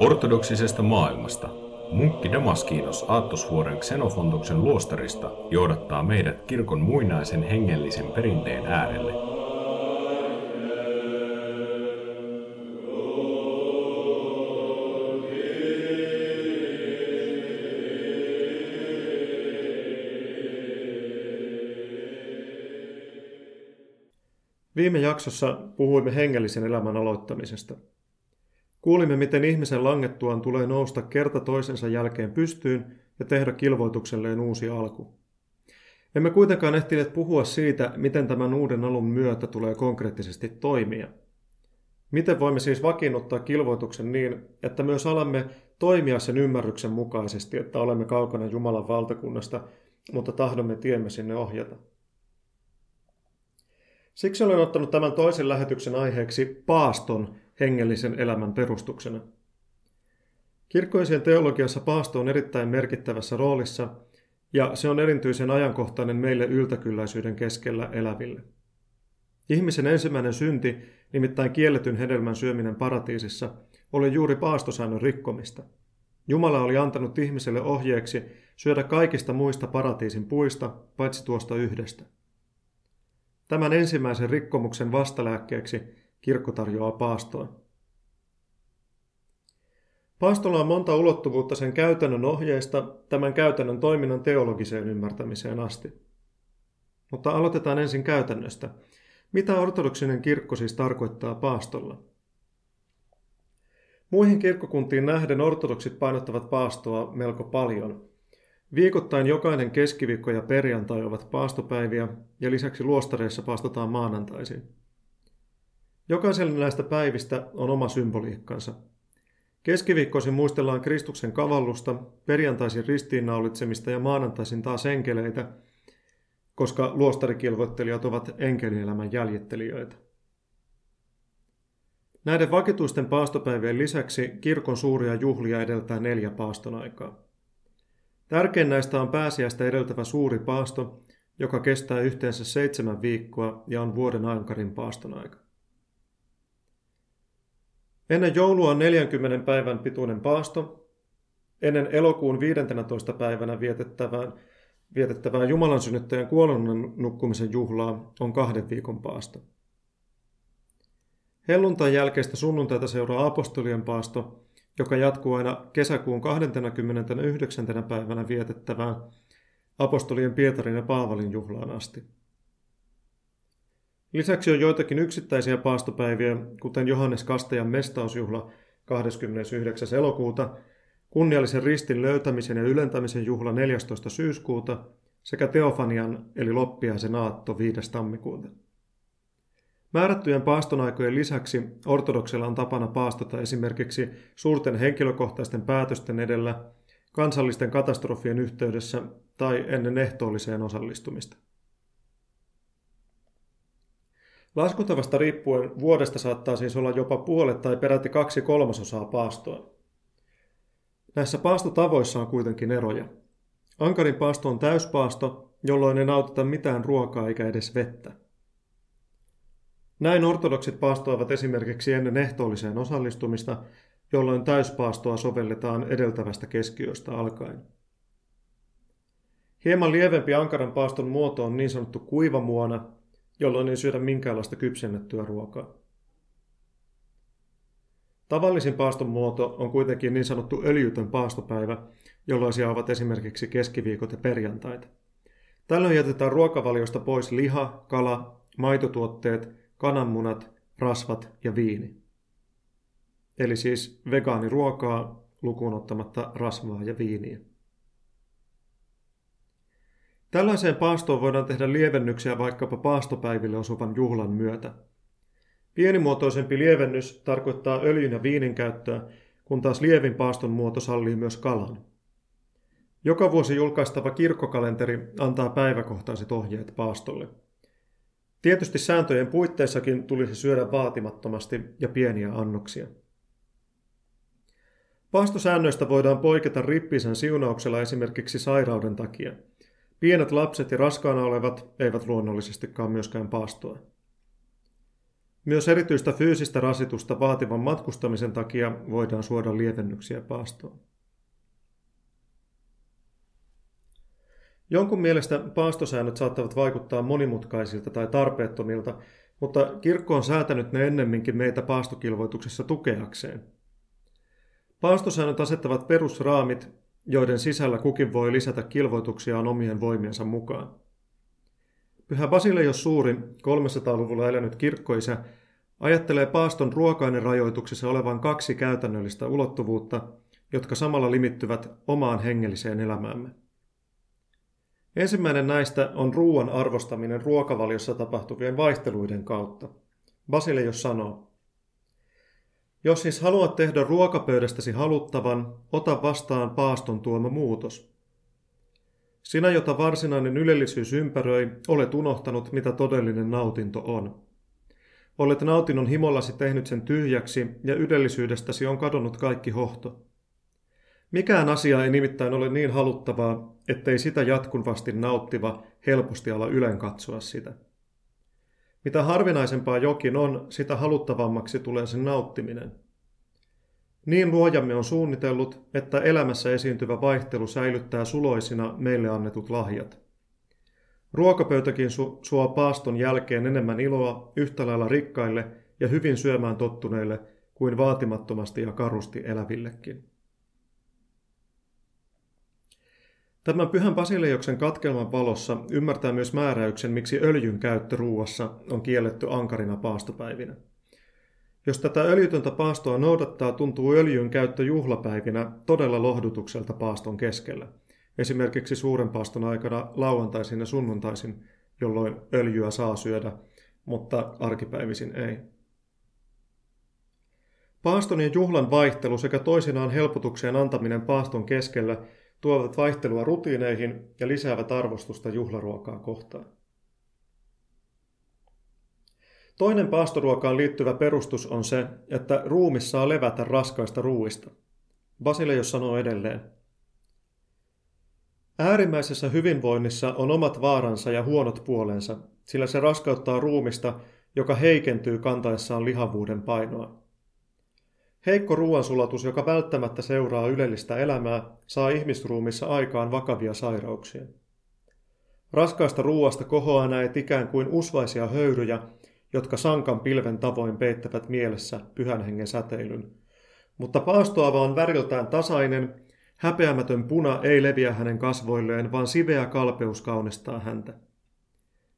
Ortodoksisesta maailmasta munkki Damaskinos Aattosvuoren Xenofontoksen luostarista johdattaa meidät kirkon muinaisen hengellisen perinteen äärelle. Viime jaksossa puhuimme hengellisen elämän aloittamisesta. Kuulimme, miten ihmisen langettuaan tulee nousta kerta toisensa jälkeen pystyyn ja tehdä kilvoitukselleen uusi alku. Emme kuitenkaan ehtineet puhua siitä, miten tämän uuden alun myötä tulee konkreettisesti toimia. Miten voimme siis vakiinnuttaa kilvoituksen niin, että myös alamme toimia sen ymmärryksen mukaisesti, että olemme kaukana Jumalan valtakunnasta, mutta tahdomme tiemme sinne ohjata. Siksi olen ottanut tämän toisen lähetyksen aiheeksi paaston hengellisen elämän perustuksena. Kirkkoisien teologiassa paasto on erittäin merkittävässä roolissa ja se on erityisen ajankohtainen meille yltäkylläisyyden keskellä eläville. Ihmisen ensimmäinen synti, nimittäin kielletyn hedelmän syöminen paratiisissa, oli juuri paastosäännön rikkomista. Jumala oli antanut ihmiselle ohjeeksi syödä kaikista muista paratiisin puista, paitsi tuosta yhdestä. Tämän ensimmäisen rikkomuksen vastalääkkeeksi kirkko tarjoaa paastoa. Paastolla on monta ulottuvuutta sen käytännön ohjeista tämän käytännön toiminnan teologiseen ymmärtämiseen asti. Mutta aloitetaan ensin käytännöstä. Mitä ortodoksinen kirkko siis tarkoittaa paastolla? Muihin kirkkokuntiin nähden ortodoksit painottavat paastoa melko paljon. Viikoittain jokainen keskiviikko ja perjantai ovat paastopäiviä ja lisäksi luostareissa paastotaan maanantaisin. Jokaiselle näistä päivistä on oma symboliikkansa. Keskiviikkoisin muistellaan Kristuksen kavallusta, perjantaisin ristiinnaulitsemista ja maanantaisin taas enkeleitä, koska luostarikilvoittelijat ovat enkelielämän jäljittelijöitä. Näiden vakituisten paastopäivien lisäksi kirkon suuria juhlia edeltää neljä paaston aikaa. Tärkein näistä on pääsiäistä edeltävä suuri paasto, joka kestää yhteensä seitsemän viikkoa ja on vuoden ankarin paaston aika. Ennen joulua on 40 päivän pituinen paasto. Ennen elokuun 15. päivänä vietettävään, vietettävää Jumalan synnyttäjän kuoleman nukkumisen juhlaa on kahden viikon paasto. Helluntain jälkeistä sunnuntaita seuraa apostolien paasto, joka jatkuu aina kesäkuun 29. päivänä vietettävään apostolien Pietarin ja Paavalin juhlaan asti. Lisäksi on joitakin yksittäisiä paastopäiviä, kuten Johannes Kastajan mestausjuhla 29. elokuuta, kunniallisen ristin löytämisen ja ylentämisen juhla 14. syyskuuta sekä Teofanian eli loppiaisen aatto 5. tammikuuta. Määrättyjen paastonaikojen lisäksi ortodoksilla on tapana paastota esimerkiksi suurten henkilökohtaisten päätösten edellä, kansallisten katastrofien yhteydessä tai ennen ehtoolliseen osallistumista. Laskutavasta riippuen vuodesta saattaa siis olla jopa puolet tai peräti kaksi kolmasosaa paastoa. Näissä paastotavoissa on kuitenkin eroja. Ankarin paasto on täyspaasto, jolloin ei nautita mitään ruokaa eikä edes vettä. Näin ortodoksit paastoavat esimerkiksi ennen ehtoolliseen osallistumista, jolloin täyspaastoa sovelletaan edeltävästä keskiöstä alkaen. Hieman lievempi ankaran paaston muoto on niin sanottu kuivamuona, jolloin ei syödä minkäänlaista kypsennettyä ruokaa. Tavallisin paaston muoto on kuitenkin niin sanottu öljytön paastopäivä, jolloin ovat esimerkiksi keskiviikot ja perjantaita. Tällöin jätetään ruokavaliosta pois liha, kala, maitotuotteet, kananmunat, rasvat ja viini. Eli siis vegaaniruokaa lukuun ottamatta rasvaa ja viiniä. Tällaiseen paastoon voidaan tehdä lievennyksiä vaikkapa paastopäiville osuvan juhlan myötä. Pienimuotoisempi lievennys tarkoittaa öljyn ja viinin käyttöä, kun taas lievin paaston muoto sallii myös kalan. Joka vuosi julkaistava kirkkokalenteri antaa päiväkohtaiset ohjeet paastolle. Tietysti sääntöjen puitteissakin tulisi syödä vaatimattomasti ja pieniä annoksia. Paastosäännöistä voidaan poiketa rippisen siunauksella esimerkiksi sairauden takia – Pienet lapset ja raskaana olevat eivät luonnollisestikaan myöskään paastoa. Myös erityistä fyysistä rasitusta vaativan matkustamisen takia voidaan suoda lievennyksiä paastoon. Jonkun mielestä paastosäännöt saattavat vaikuttaa monimutkaisilta tai tarpeettomilta, mutta kirkko on säätänyt ne ennemminkin meitä paastokilvoituksessa tukeakseen. Paastosäännöt asettavat perusraamit, joiden sisällä kukin voi lisätä kilvoituksiaan omien voimiensa mukaan. Pyhä Basileios suuri, 300-luvulla elänyt kirkkoisä, ajattelee paaston ruokainen rajoituksessa olevan kaksi käytännöllistä ulottuvuutta, jotka samalla limittyvät omaan hengelliseen elämäämme. Ensimmäinen näistä on ruoan arvostaminen ruokavaliossa tapahtuvien vaihteluiden kautta. Basileios sanoo, jos siis haluat tehdä ruokapöydästäsi haluttavan, ota vastaan paaston tuoma muutos. Sinä, jota varsinainen ylellisyys ympäröi, olet unohtanut, mitä todellinen nautinto on. Olet nautinnon himollasi tehnyt sen tyhjäksi ja ylellisyydestäsi on kadonnut kaikki hohto. Mikään asia ei nimittäin ole niin haluttavaa, ettei sitä jatkuvasti nauttiva helposti ala ylen katsoa sitä. Mitä harvinaisempaa jokin on, sitä haluttavammaksi tulee sen nauttiminen. Niin luojamme on suunnitellut, että elämässä esiintyvä vaihtelu säilyttää suloisina meille annetut lahjat. Ruokapöytäkin su- suo paaston jälkeen enemmän iloa yhtä lailla rikkaille ja hyvin syömään tottuneille kuin vaatimattomasti ja karusti elävillekin. Tämän pyhän Basileioksen katkelman valossa ymmärtää myös määräyksen, miksi öljyn käyttö ruuassa on kielletty ankarina paastopäivinä. Jos tätä öljytöntä paastoa noudattaa, tuntuu öljyn käyttö juhlapäivinä todella lohdutukselta paaston keskellä. Esimerkiksi suuren paaston aikana lauantaisin ja sunnuntaisin, jolloin öljyä saa syödä, mutta arkipäivisin ei. Paaston ja juhlan vaihtelu sekä toisinaan helpotukseen antaminen paaston keskellä – tuovat vaihtelua rutiineihin ja lisäävät arvostusta juhlaruokaa kohtaan. Toinen paastoruokaan liittyvä perustus on se, että ruumi saa levätä raskaista ruuista. Basileios sanoo edelleen. Äärimmäisessä hyvinvoinnissa on omat vaaransa ja huonot puolensa, sillä se raskauttaa ruumista, joka heikentyy kantaessaan lihavuuden painoa. Heikko ruoansulatus, joka välttämättä seuraa ylellistä elämää, saa ihmisruumissa aikaan vakavia sairauksia. Raskaasta ruoasta kohoaa näet ikään kuin usvaisia höyryjä, jotka sankan pilven tavoin peittävät mielessä pyhän hengen säteilyn. Mutta paastoava on väriltään tasainen, häpeämätön puna ei leviä hänen kasvoilleen, vaan siveä kalpeus kaunistaa häntä.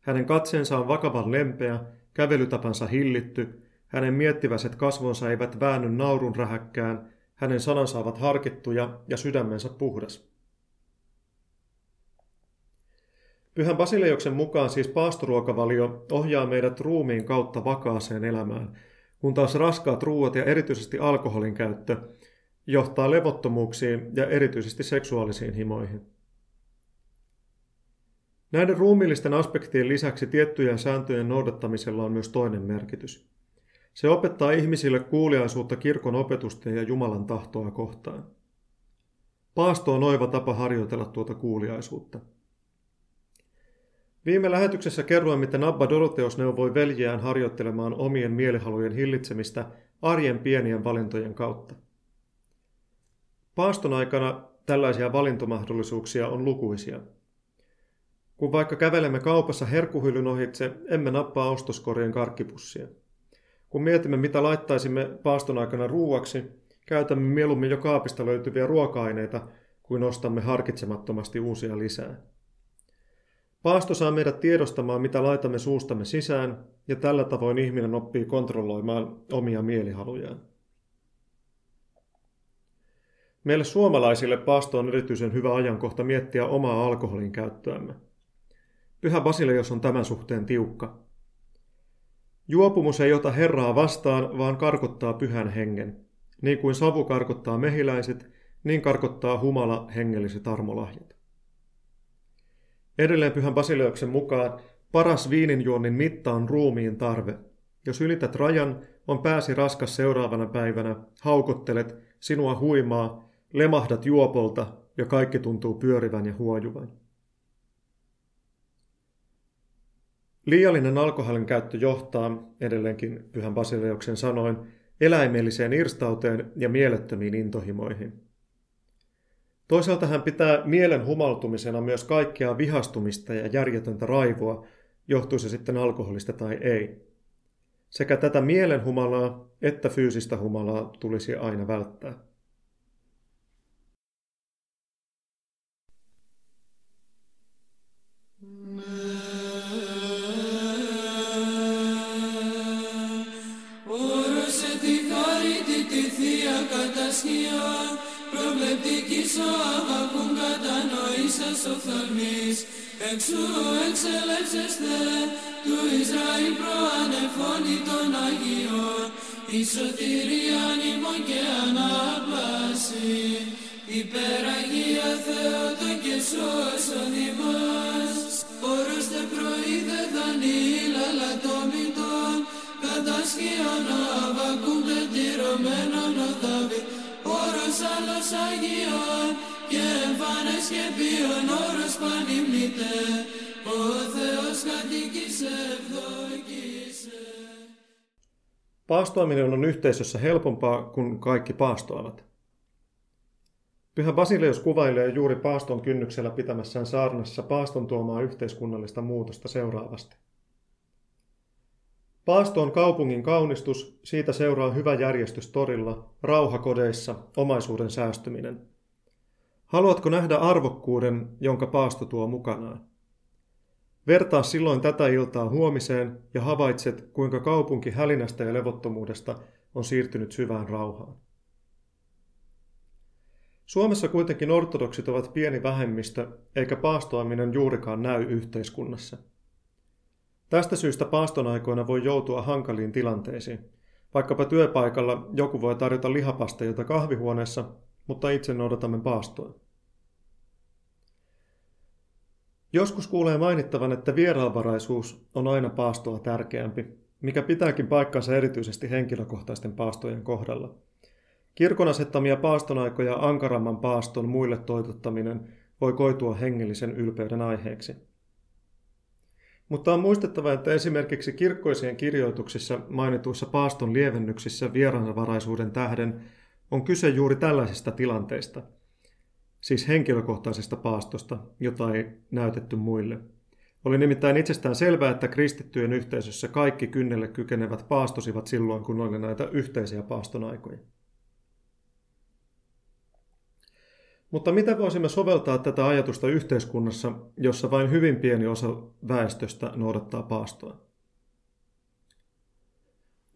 Hänen katseensa on vakavan lempeä, kävelytapansa hillitty, hänen miettiväiset kasvonsa eivät väänny naurun rähäkkään, hänen sanansa ovat harkittuja ja sydämensä puhdas. Pyhän Basileioksen mukaan siis paastoruokavalio ohjaa meidät ruumiin kautta vakaaseen elämään, kun taas raskaat ruuat ja erityisesti alkoholin käyttö johtaa levottomuuksiin ja erityisesti seksuaalisiin himoihin. Näiden ruumiillisten aspektien lisäksi tiettyjen sääntöjen noudattamisella on myös toinen merkitys – se opettaa ihmisille kuuliaisuutta kirkon opetusta ja Jumalan tahtoa kohtaan. Paasto on oiva tapa harjoitella tuota kuuliaisuutta. Viime lähetyksessä kerroin, miten Abba Doroteos neuvoi veljeään harjoittelemaan omien mielihalujen hillitsemistä arjen pienien valintojen kautta. Paaston aikana tällaisia valintomahdollisuuksia on lukuisia. Kun vaikka kävelemme kaupassa herkuhyllyn ohitse, emme nappaa ostoskorien karkkipussia – kun mietimme, mitä laittaisimme paaston aikana ruuaksi, käytämme mieluummin jo kaapista löytyviä ruoka-aineita, kuin ostamme harkitsemattomasti uusia lisää. Paasto saa meidät tiedostamaan, mitä laitamme suustamme sisään, ja tällä tavoin ihminen oppii kontrolloimaan omia mielihalujaan. Meille suomalaisille paasto on erityisen hyvä ajankohta miettiä omaa alkoholin käyttöämme. Pyhä Basileios on tämän suhteen tiukka. Juopumus ei ota Herraa vastaan, vaan karkottaa pyhän hengen. Niin kuin savu karkottaa mehiläiset, niin karkottaa humala hengelliset armolahjat. Edelleen pyhän Basileoksen mukaan paras viininjuonnin mitta on ruumiin tarve. Jos ylität rajan, on pääsi raskas seuraavana päivänä, haukottelet, sinua huimaa, lemahdat juopolta ja kaikki tuntuu pyörivän ja huojuvan. Liiallinen alkoholin käyttö johtaa, edelleenkin Pyhän Basileuksen sanoin, eläimelliseen irstauteen ja mielettömiin intohimoihin. Toisaalta hän pitää mielen humaltumisena myös kaikkea vihastumista ja järjetöntä raivoa, johtuu se sitten alkoholista tai ei. Sekä tätä mielen humalaa että fyysistä humalaa tulisi aina välttää. δασκιά Προβλεπτική σώπακουν κατανοήσας οφθαλμής Εξού εξελέψεστε του Ισραήλ προανεφώνη των Αγίων Η σωτηρία νημών και ανάπαση Υπεραγία Θεότα και σώσον ημάς Όραστε πρωί δε δανείλα λατόμητων Κατάσχιον βακούν τυρωμένων αβακούν πεντυρωμένων οδάβη όρος άλλος Αγίων και εμφάνες και ποιον όρος πανυμνήτε ο Θεός κατοικήσε ευδοκήσε Paastoaminen on yhteisössä helpompaa, kun kaikki paastoavat. Pyhä Basileus kuvailee juuri paaston kynnyksellä pitämässään saarnassa paaston tuomaa yhteiskunnallista muutosta seuraavasti. Paasto on kaupungin kaunistus, siitä seuraa hyvä järjestys torilla, rauha kodeissa, omaisuuden säästyminen. Haluatko nähdä arvokkuuden, jonka paasto tuo mukanaan? Vertaa silloin tätä iltaa huomiseen ja havaitset, kuinka kaupunki hälinästä ja levottomuudesta on siirtynyt syvään rauhaan. Suomessa kuitenkin ortodoksit ovat pieni vähemmistö, eikä paastoaminen juurikaan näy yhteiskunnassa. Tästä syystä paaston aikoina voi joutua hankaliin tilanteisiin. Vaikkapa työpaikalla joku voi tarjota lihapasteilta kahvihuoneessa, mutta itse noudatamme paastoa. Joskus kuulee mainittavan, että vieraanvaraisuus on aina paastoa tärkeämpi, mikä pitääkin paikkansa erityisesti henkilökohtaisten paastojen kohdalla. Kirkon asettamia paastonaikoja ankaramman paaston muille toitottaminen voi koitua hengellisen ylpeyden aiheeksi. Mutta on muistettava, että esimerkiksi kirkkoisien kirjoituksissa mainituissa paaston lievennyksissä vieraanvaraisuuden tähden on kyse juuri tällaisista tilanteista – siis henkilökohtaisesta paastosta, jota ei näytetty muille. Oli nimittäin itsestään selvää, että kristittyjen yhteisössä kaikki kynnelle kykenevät paastosivat silloin, kun oli näitä yhteisiä paastonaikoja. Mutta mitä voisimme soveltaa tätä ajatusta yhteiskunnassa, jossa vain hyvin pieni osa väestöstä noudattaa paastoa?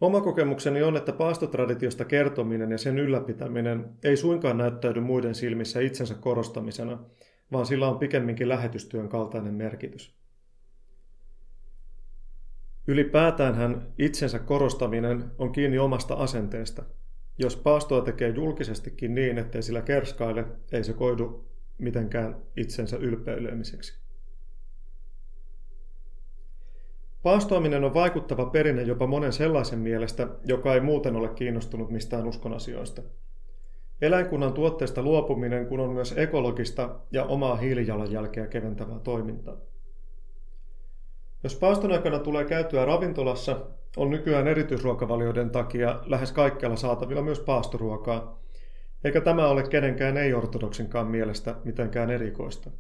Oma kokemukseni on, että paastotraditiosta kertominen ja sen ylläpitäminen ei suinkaan näyttäydy muiden silmissä itsensä korostamisena, vaan sillä on pikemminkin lähetystyön kaltainen merkitys. Ylipäätään itsensä korostaminen on kiinni omasta asenteesta. Jos paastoa tekee julkisestikin niin, ettei sillä kerskaile, ei se koidu mitenkään itsensä ylpeilemiseksi. Paastoaminen on vaikuttava perinne jopa monen sellaisen mielestä, joka ei muuten ole kiinnostunut mistään uskonasioista. Eläinkunnan tuotteista luopuminen kun on myös ekologista ja omaa hiilijalanjälkeä keventävää toimintaa. Jos paaston aikana tulee käytyä ravintolassa, on nykyään erityisruokavalioiden takia lähes kaikkialla saatavilla myös paastoruokaa, eikä tämä ole kenenkään ei-ortodoksinkaan mielestä mitenkään erikoista.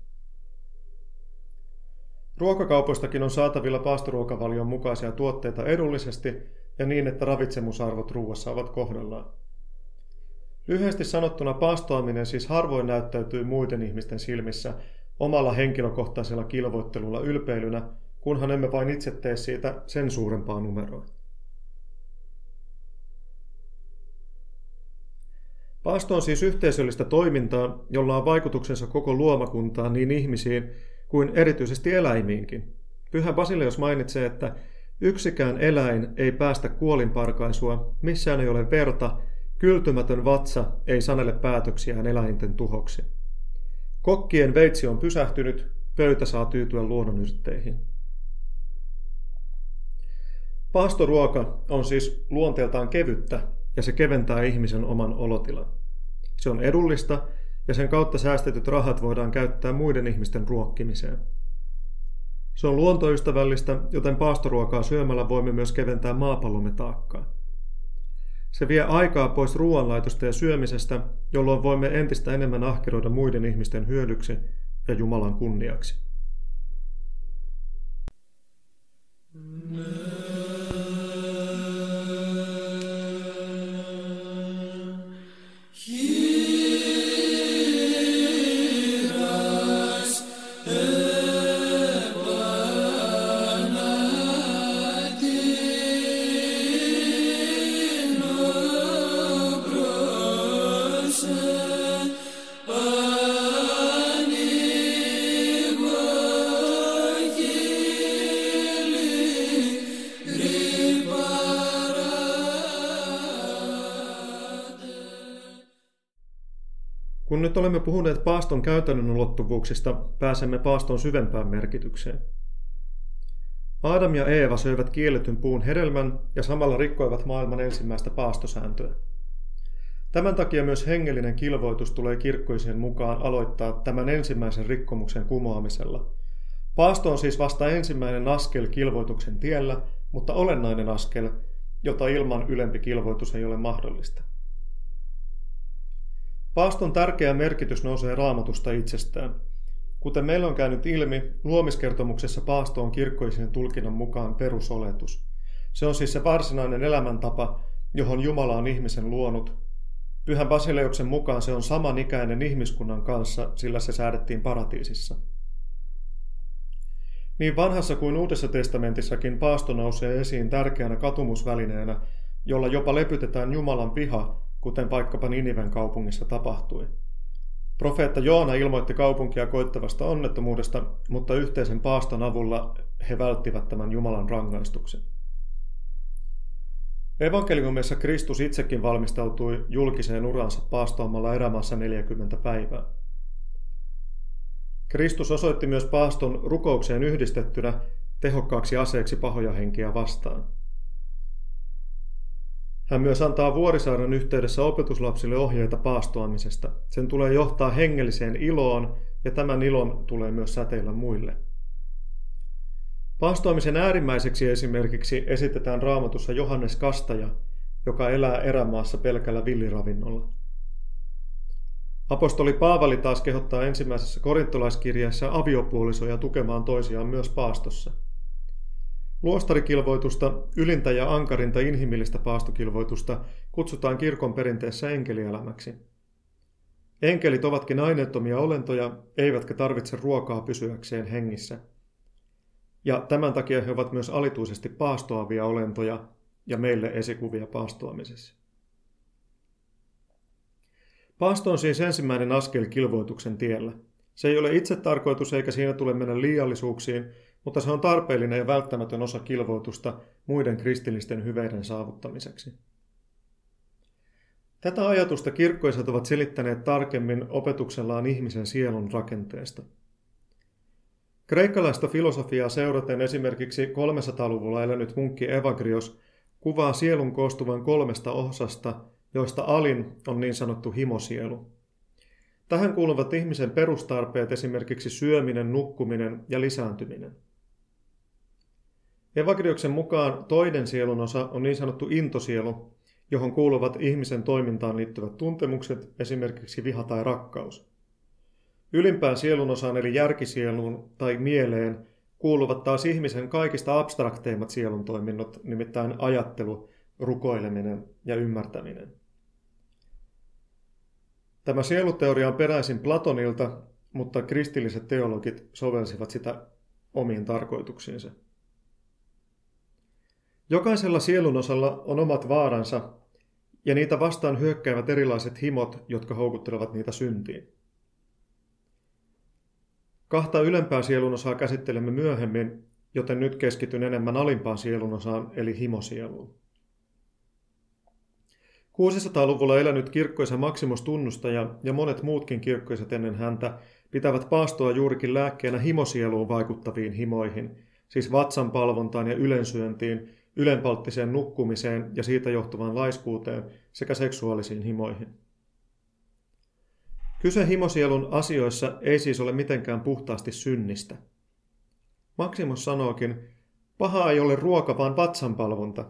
Ruokakaupoistakin on saatavilla paastoruokavalion mukaisia tuotteita edullisesti ja niin, että ravitsemusarvot ruuassa ovat kohdallaan. Lyhyesti sanottuna paastoaminen siis harvoin näyttäytyy muiden ihmisten silmissä omalla henkilökohtaisella kilvoittelulla ylpeilynä, kunhan emme vain itse tee siitä sen suurempaa numeroa. Paasto on siis yhteisöllistä toimintaa, jolla on vaikutuksensa koko luomakuntaan niin ihmisiin kuin erityisesti eläimiinkin. Pyhä Basileus mainitsee, että yksikään eläin ei päästä kuolinparkaisua, missään ei ole verta, kyltymätön vatsa ei sanele päätöksiään eläinten tuhoksi. Kokkien veitsi on pysähtynyt, pöytä saa tyytyä luonnonyrtteihin. Paastoruoka on siis luonteeltaan kevyttä ja se keventää ihmisen oman olotilan. Se on edullista ja sen kautta säästetyt rahat voidaan käyttää muiden ihmisten ruokkimiseen. Se on luontoystävällistä, joten paastoruokaa syömällä voimme myös keventää maapallomme taakkaa. Se vie aikaa pois ruoanlaitosta ja syömisestä, jolloin voimme entistä enemmän ahkeroida muiden ihmisten hyödyksi ja Jumalan kunniaksi. Nyt olemme puhuneet paaston käytännön ulottuvuuksista, pääsemme paaston syvempään merkitykseen. Adam ja Eeva söivät kielletyn puun hedelmän ja samalla rikkoivat maailman ensimmäistä paastosääntöä. Tämän takia myös hengellinen kilvoitus tulee kirkkoisen mukaan aloittaa tämän ensimmäisen rikkomuksen kumoamisella. Paasto on siis vasta ensimmäinen askel kilvoituksen tiellä, mutta olennainen askel, jota ilman ylempi kilvoitus ei ole mahdollista. Paaston tärkeä merkitys nousee raamatusta itsestään. Kuten meillä on käynyt ilmi, luomiskertomuksessa paasto on kirkkoisen tulkinnan mukaan perusoletus. Se on siis se varsinainen elämäntapa, johon Jumala on ihmisen luonut. Pyhän Basileuksen mukaan se on samanikäinen ihmiskunnan kanssa, sillä se säädettiin paratiisissa. Niin vanhassa kuin uudessa testamentissakin paasto nousee esiin tärkeänä katumusvälineenä, jolla jopa lepytetään Jumalan piha kuten vaikkapa Niniven kaupungissa tapahtui. Profeetta Joona ilmoitti kaupunkia koittavasta onnettomuudesta, mutta yhteisen paaston avulla he välttivät tämän Jumalan rangaistuksen. Evankeliumissa Kristus itsekin valmistautui julkiseen uransa paastoamalla erämaassa 40 päivää. Kristus osoitti myös paaston rukoukseen yhdistettynä tehokkaaksi aseeksi pahoja henkiä vastaan. Hän myös antaa Vuorisaaren yhteydessä opetuslapsille ohjeita paastoamisesta. Sen tulee johtaa hengelliseen iloon ja tämän ilon tulee myös säteillä muille. Paastoamisen äärimmäiseksi esimerkiksi esitetään raamatussa Johannes Kastaja, joka elää erämaassa pelkällä villiravinnolla. Apostoli Paavali taas kehottaa ensimmäisessä korintolaiskirjassa aviopuolisoja tukemaan toisiaan myös paastossa – Luostarikilvoitusta, ylintä ja ankarinta inhimillistä paastokilvoitusta, kutsutaan kirkon perinteessä enkelielämäksi. Enkelit ovatkin aineettomia olentoja, eivätkä tarvitse ruokaa pysyäkseen hengissä. Ja tämän takia he ovat myös alituisesti paastoavia olentoja ja meille esikuvia paastoamisessa. Paasto on siis ensimmäinen askel kilvoituksen tiellä. Se ei ole itse tarkoitus eikä siinä tule mennä liiallisuuksiin, mutta se on tarpeellinen ja välttämätön osa kilvoitusta muiden kristillisten hyveiden saavuttamiseksi. Tätä ajatusta kirkkoiset ovat selittäneet tarkemmin opetuksellaan ihmisen sielun rakenteesta. Kreikkalaista filosofiaa seuraten esimerkiksi 300-luvulla elänyt munkki Evagrios kuvaa sielun koostuvan kolmesta osasta, joista alin on niin sanottu himosielu. Tähän kuuluvat ihmisen perustarpeet esimerkiksi syöminen, nukkuminen ja lisääntyminen. Evagrioksen mukaan toinen sielun osa on niin sanottu intosielu, johon kuuluvat ihmisen toimintaan liittyvät tuntemukset, esimerkiksi viha tai rakkaus. Ylimpään sielun osaan eli järkisieluun tai mieleen kuuluvat taas ihmisen kaikista abstrakteimmat sielun toiminnot, nimittäin ajattelu, rukoileminen ja ymmärtäminen. Tämä sieluteoria on peräisin Platonilta, mutta kristilliset teologit sovelsivat sitä omiin tarkoituksiinsa. Jokaisella sielunosalla on omat vaaransa, ja niitä vastaan hyökkäävät erilaiset himot, jotka houkuttelevat niitä syntiin. Kahta ylempää sielunosaa käsittelemme myöhemmin, joten nyt keskityn enemmän alimpaan sielunosaan eli himosieluun. 600-luvulla elänyt kirkkoisen Maximus Tunnustaja ja monet muutkin kirkkoiset ennen häntä pitävät paastoa juurikin lääkkeenä himosieluun vaikuttaviin himoihin, siis vatsan palvontaan ja ylensyöntiin, ylenpalttiseen nukkumiseen ja siitä johtuvaan laiskuuteen sekä seksuaalisiin himoihin. Kyse himosielun asioissa ei siis ole mitenkään puhtaasti synnistä. Maximus sanookin, paha ei ole ruoka, vaan vatsanpalvonta.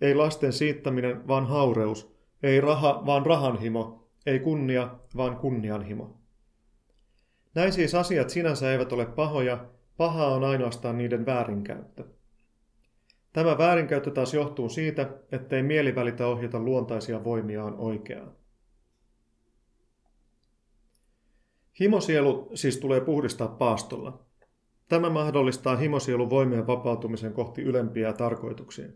Ei lasten siittäminen, vaan haureus. Ei raha, vaan rahanhimo. Ei kunnia, vaan kunnianhimo. Näin siis asiat sinänsä eivät ole pahoja, pahaa on ainoastaan niiden väärinkäyttö. Tämä väärinkäyttö taas johtuu siitä, ettei mielivälitä ohjata luontaisia voimiaan oikeaan. Himosielu siis tulee puhdistaa paastolla. Tämä mahdollistaa himosielun voimien vapautumisen kohti ylempiä tarkoituksia.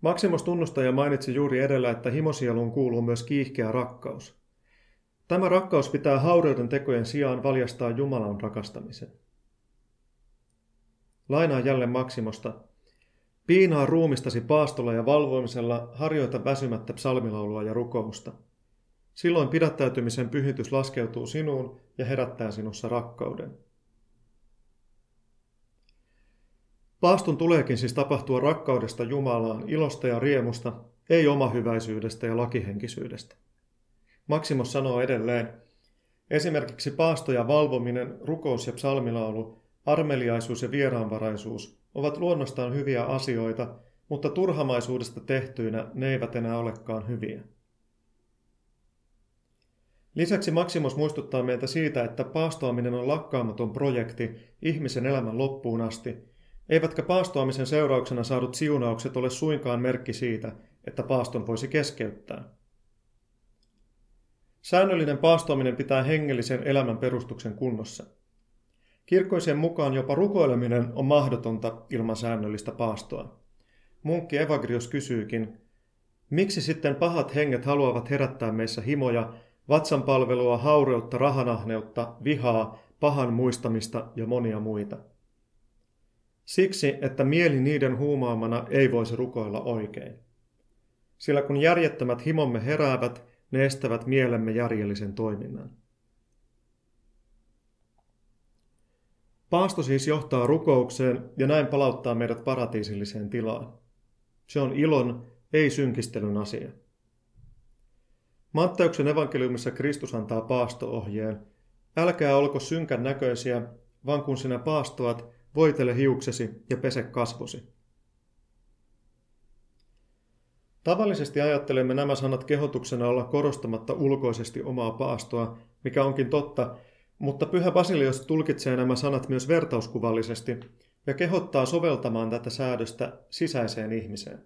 Maximus tunnustaja mainitsi juuri edellä, että himosieluun kuuluu myös kiihkeä rakkaus. Tämä rakkaus pitää haureuden tekojen sijaan valjastaa Jumalan rakastamisen. Lainaa jälleen Maksimosta. Piinaa ruumistasi paastolla ja valvoimisella, harjoita väsymättä psalmilaulua ja rukousta. Silloin pidättäytymisen pyhitys laskeutuu sinuun ja herättää sinussa rakkauden. Paaston tuleekin siis tapahtua rakkaudesta Jumalaan, ilosta ja riemusta, ei omahyväisyydestä ja lakihenkisyydestä. Maksimos sanoo edelleen, esimerkiksi paastoja valvominen, rukous ja psalmilaulu, armeliaisuus ja vieraanvaraisuus ovat luonnostaan hyviä asioita, mutta turhamaisuudesta tehtyinä ne eivät enää olekaan hyviä. Lisäksi Maximus muistuttaa meitä siitä, että paastoaminen on lakkaamaton projekti ihmisen elämän loppuun asti, eivätkä paastoamisen seurauksena saadut siunaukset ole suinkaan merkki siitä, että paaston voisi keskeyttää. Säännöllinen paastoaminen pitää hengellisen elämän perustuksen kunnossa. Kirkkoisen mukaan jopa rukoileminen on mahdotonta ilman säännöllistä paastoa. Munkki Evagrius kysyykin, miksi sitten pahat henget haluavat herättää meissä himoja, vatsanpalvelua, haureutta, rahanahneutta, vihaa, pahan muistamista ja monia muita? Siksi, että mieli niiden huumaamana ei voisi rukoilla oikein. Sillä kun järjettömät himomme heräävät, ne estävät mielemme järjellisen toiminnan. Paasto siis johtaa rukoukseen ja näin palauttaa meidät paratiisilliseen tilaan. Se on ilon, ei synkistelyn asia. Matteuksen evankeliumissa Kristus antaa paastoohjeen. Älkää olko synkän näköisiä, vaan kun sinä paastoat, voitele hiuksesi ja pese kasvosi. Tavallisesti ajattelemme nämä sanat kehotuksena olla korostamatta ulkoisesti omaa paastoa, mikä onkin totta, mutta Pyhä Basilios tulkitsee nämä sanat myös vertauskuvallisesti ja kehottaa soveltamaan tätä säädöstä sisäiseen ihmiseen.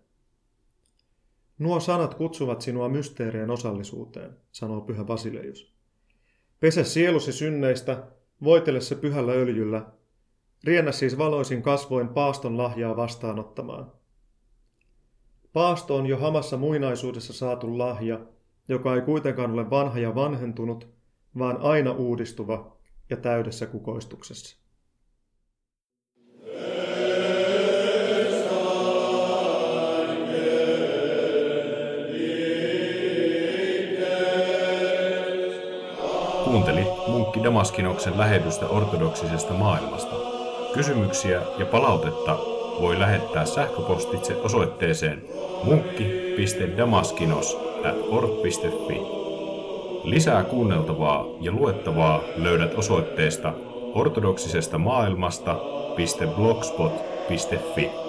Nuo sanat kutsuvat sinua mysteerien osallisuuteen, sanoo Pyhä Basileius. Pese sielusi synneistä, voitele se pyhällä öljyllä, riennä siis valoisin kasvoin paaston lahjaa vastaanottamaan. Paasto on jo hamassa muinaisuudessa saatu lahja, joka ei kuitenkaan ole vanha ja vanhentunut, vaan aina uudistuva ja täydessä kukoistuksessa. Kuunteli munkki Damaskinoksen lähetystä ortodoksisesta maailmasta. Kysymyksiä ja palautetta voi lähettää sähköpostitse osoitteeseen munkki.damaskinos.org.fi. Lisää kuunneltavaa ja luettavaa löydät osoitteesta ortodoksisesta maailmasta.blogspot.fi.